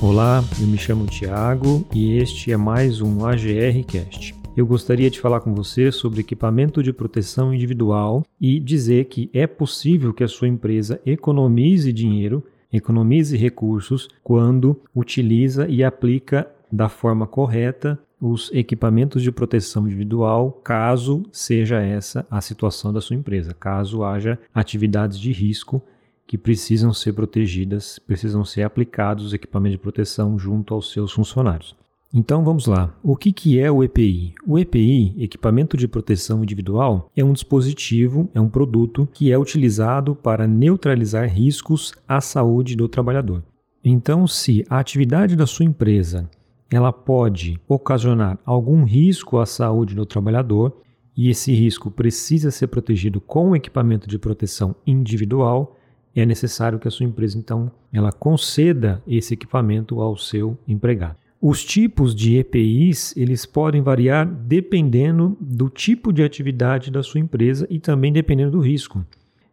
Olá, eu me chamo Tiago e este é mais um AGR Cast. Eu gostaria de falar com você sobre equipamento de proteção individual e dizer que é possível que a sua empresa economize dinheiro, economize recursos quando utiliza e aplica da forma correta os equipamentos de proteção individual, caso seja essa a situação da sua empresa, caso haja atividades de risco que precisam ser protegidas, precisam ser aplicados os equipamentos de proteção junto aos seus funcionários. Então vamos lá. O que, que é o EPI? O EPI, equipamento de proteção individual, é um dispositivo, é um produto que é utilizado para neutralizar riscos à saúde do trabalhador. Então, se a atividade da sua empresa ela pode ocasionar algum risco à saúde do trabalhador e esse risco precisa ser protegido com equipamento de proteção individual, é necessário que a sua empresa então ela conceda esse equipamento ao seu empregado. Os tipos de EPIs eles podem variar dependendo do tipo de atividade da sua empresa e também dependendo do risco.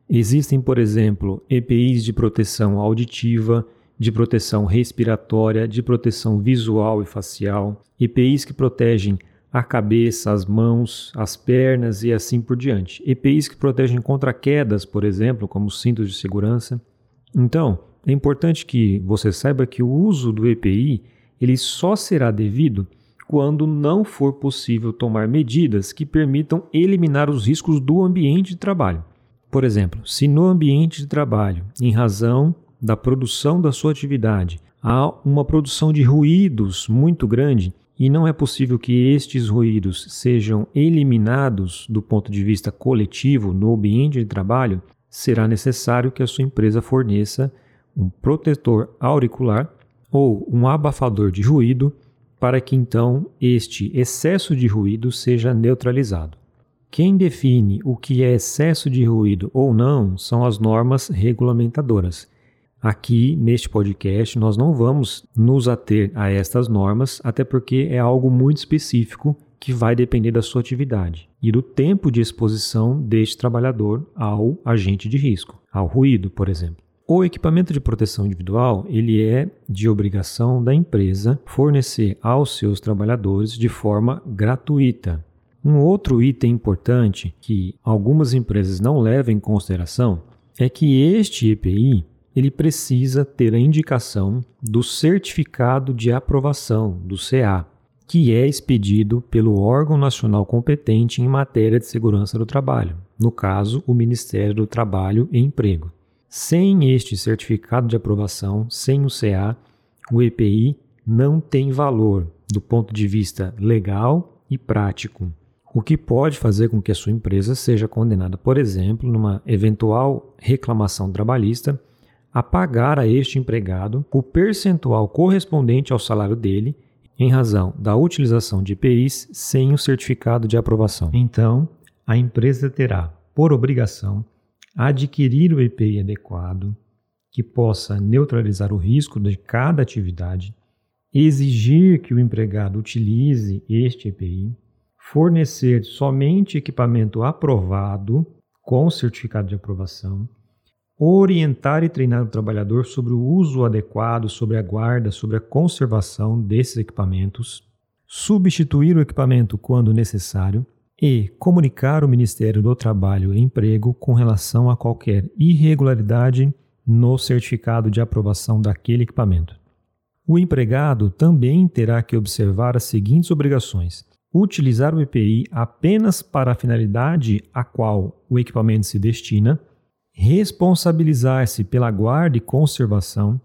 Existem, por exemplo, EPIs de proteção auditiva, de proteção respiratória, de proteção visual e facial, EPIs que protegem a cabeça, as mãos, as pernas e assim por diante. EPIs que protegem contra quedas, por exemplo, como cintos de segurança. Então, é importante que você saiba que o uso do EPI ele só será devido quando não for possível tomar medidas que permitam eliminar os riscos do ambiente de trabalho. Por exemplo, se no ambiente de trabalho, em razão da produção da sua atividade, há uma produção de ruídos muito grande, e não é possível que estes ruídos sejam eliminados do ponto de vista coletivo no ambiente de trabalho, será necessário que a sua empresa forneça um protetor auricular ou um abafador de ruído para que então este excesso de ruído seja neutralizado. Quem define o que é excesso de ruído ou não são as normas regulamentadoras. Aqui, neste podcast, nós não vamos nos ater a estas normas, até porque é algo muito específico que vai depender da sua atividade e do tempo de exposição deste trabalhador ao agente de risco, ao ruído, por exemplo. O equipamento de proteção individual, ele é de obrigação da empresa fornecer aos seus trabalhadores de forma gratuita. Um outro item importante que algumas empresas não levam em consideração é que este EPI ele precisa ter a indicação do certificado de aprovação, do CA, que é expedido pelo órgão nacional competente em matéria de segurança do trabalho, no caso, o Ministério do Trabalho e Emprego. Sem este certificado de aprovação, sem o CA, o EPI não tem valor do ponto de vista legal e prático, o que pode fazer com que a sua empresa seja condenada, por exemplo, numa eventual reclamação trabalhista a pagar a este empregado o percentual correspondente ao salário dele em razão da utilização de IPIs sem o certificado de aprovação. Então, a empresa terá, por obrigação, adquirir o EPI adequado que possa neutralizar o risco de cada atividade, exigir que o empregado utilize este EPI, fornecer somente equipamento aprovado com certificado de aprovação orientar e treinar o trabalhador sobre o uso adequado, sobre a guarda, sobre a conservação desses equipamentos, substituir o equipamento quando necessário e comunicar o Ministério do Trabalho e Emprego com relação a qualquer irregularidade no certificado de aprovação daquele equipamento. O empregado também terá que observar as seguintes obrigações: utilizar o EPI apenas para a finalidade a qual o equipamento se destina responsabilizar-se pela guarda e conservação,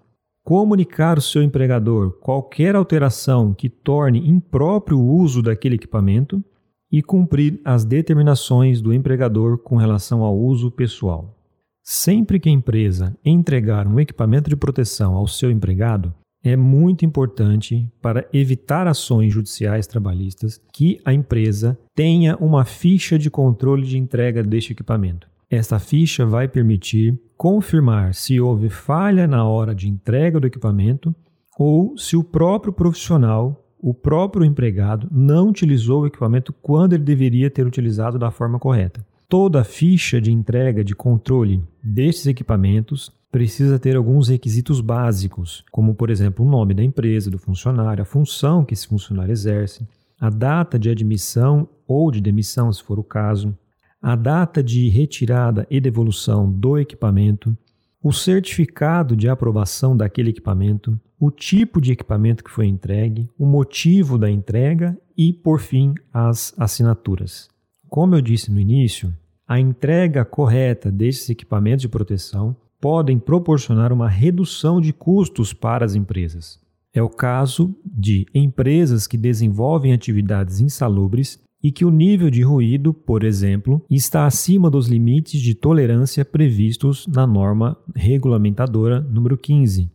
comunicar ao seu empregador qualquer alteração que torne impróprio o uso daquele equipamento e cumprir as determinações do empregador com relação ao uso pessoal. Sempre que a empresa entregar um equipamento de proteção ao seu empregado, é muito importante para evitar ações judiciais trabalhistas que a empresa tenha uma ficha de controle de entrega deste equipamento. Esta ficha vai permitir confirmar se houve falha na hora de entrega do equipamento ou se o próprio profissional, o próprio empregado, não utilizou o equipamento quando ele deveria ter utilizado da forma correta. Toda ficha de entrega de controle destes equipamentos precisa ter alguns requisitos básicos, como, por exemplo, o nome da empresa, do funcionário, a função que esse funcionário exerce, a data de admissão ou de demissão, se for o caso, a data de retirada e devolução do equipamento, o certificado de aprovação daquele equipamento, o tipo de equipamento que foi entregue, o motivo da entrega e, por fim, as assinaturas. Como eu disse no início, a entrega correta desses equipamentos de proteção podem proporcionar uma redução de custos para as empresas. É o caso de empresas que desenvolvem atividades insalubres e que o nível de ruído, por exemplo, está acima dos limites de tolerância previstos na norma regulamentadora número 15.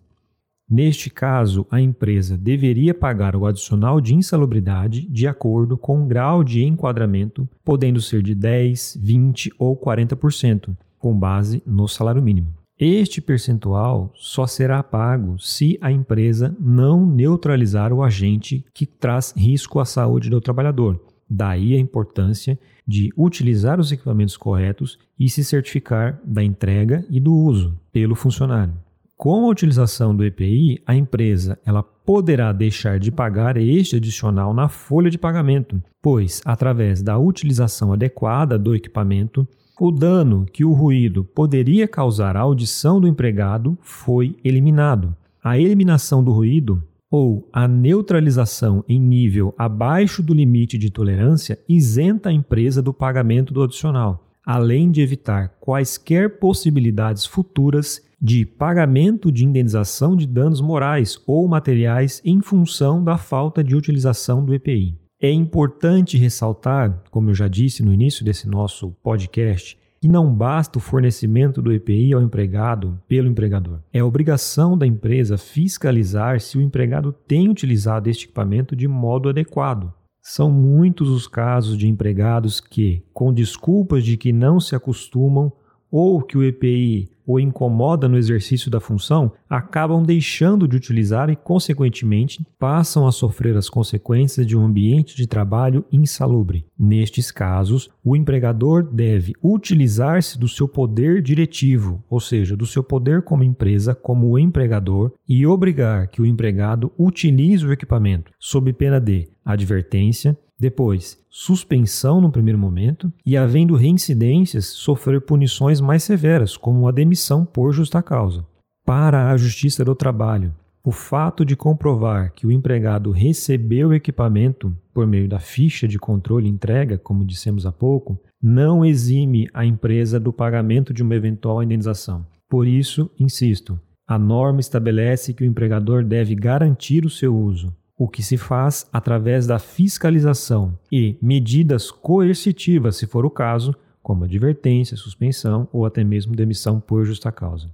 Neste caso, a empresa deveria pagar o adicional de insalubridade de acordo com o grau de enquadramento, podendo ser de 10, 20 ou 40%, com base no salário mínimo. Este percentual só será pago se a empresa não neutralizar o agente que traz risco à saúde do trabalhador. Daí a importância de utilizar os equipamentos corretos e se certificar da entrega e do uso pelo funcionário. Com a utilização do EPI, a empresa ela poderá deixar de pagar este adicional na folha de pagamento, pois, através da utilização adequada do equipamento, o dano que o ruído poderia causar à audição do empregado foi eliminado. A eliminação do ruído ou a neutralização em nível abaixo do limite de tolerância isenta a empresa do pagamento do adicional, além de evitar quaisquer possibilidades futuras de pagamento de indenização de danos morais ou materiais em função da falta de utilização do EPI. É importante ressaltar, como eu já disse no início desse nosso podcast, que não basta o fornecimento do EPI ao empregado pelo empregador. É obrigação da empresa fiscalizar se o empregado tem utilizado este equipamento de modo adequado. São muitos os casos de empregados que, com desculpas de que não se acostumam ou que o EPI o incomoda no exercício da função, acabam deixando de utilizar e, consequentemente, passam a sofrer as consequências de um ambiente de trabalho insalubre. Nestes casos, o empregador deve utilizar-se do seu poder diretivo, ou seja, do seu poder como empresa, como empregador, e obrigar que o empregado utilize o equipamento, sob pena de advertência, depois, suspensão no primeiro momento e, havendo reincidências, sofrer punições mais severas, como a demissão por justa causa. Para a Justiça do Trabalho, o fato de comprovar que o empregado recebeu o equipamento por meio da ficha de controle entrega, como dissemos há pouco, não exime a empresa do pagamento de uma eventual indenização. Por isso, insisto, a norma estabelece que o empregador deve garantir o seu uso, o que se faz através da fiscalização e medidas coercitivas, se for o caso, como advertência, suspensão ou até mesmo demissão por justa causa.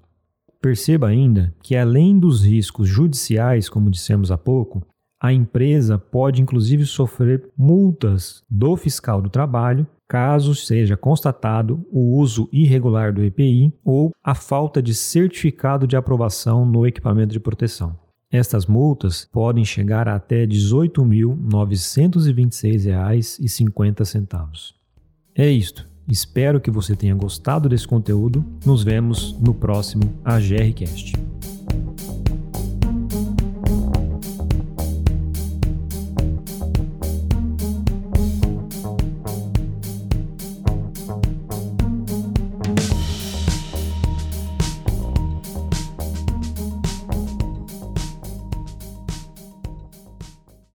Perceba ainda que, além dos riscos judiciais, como dissemos há pouco, a empresa pode inclusive sofrer multas do fiscal do trabalho caso seja constatado o uso irregular do EPI ou a falta de certificado de aprovação no equipamento de proteção. Estas multas podem chegar a até R$ 18.926,50. É isto. Espero que você tenha gostado desse conteúdo. Nos vemos no próximo AGRcast.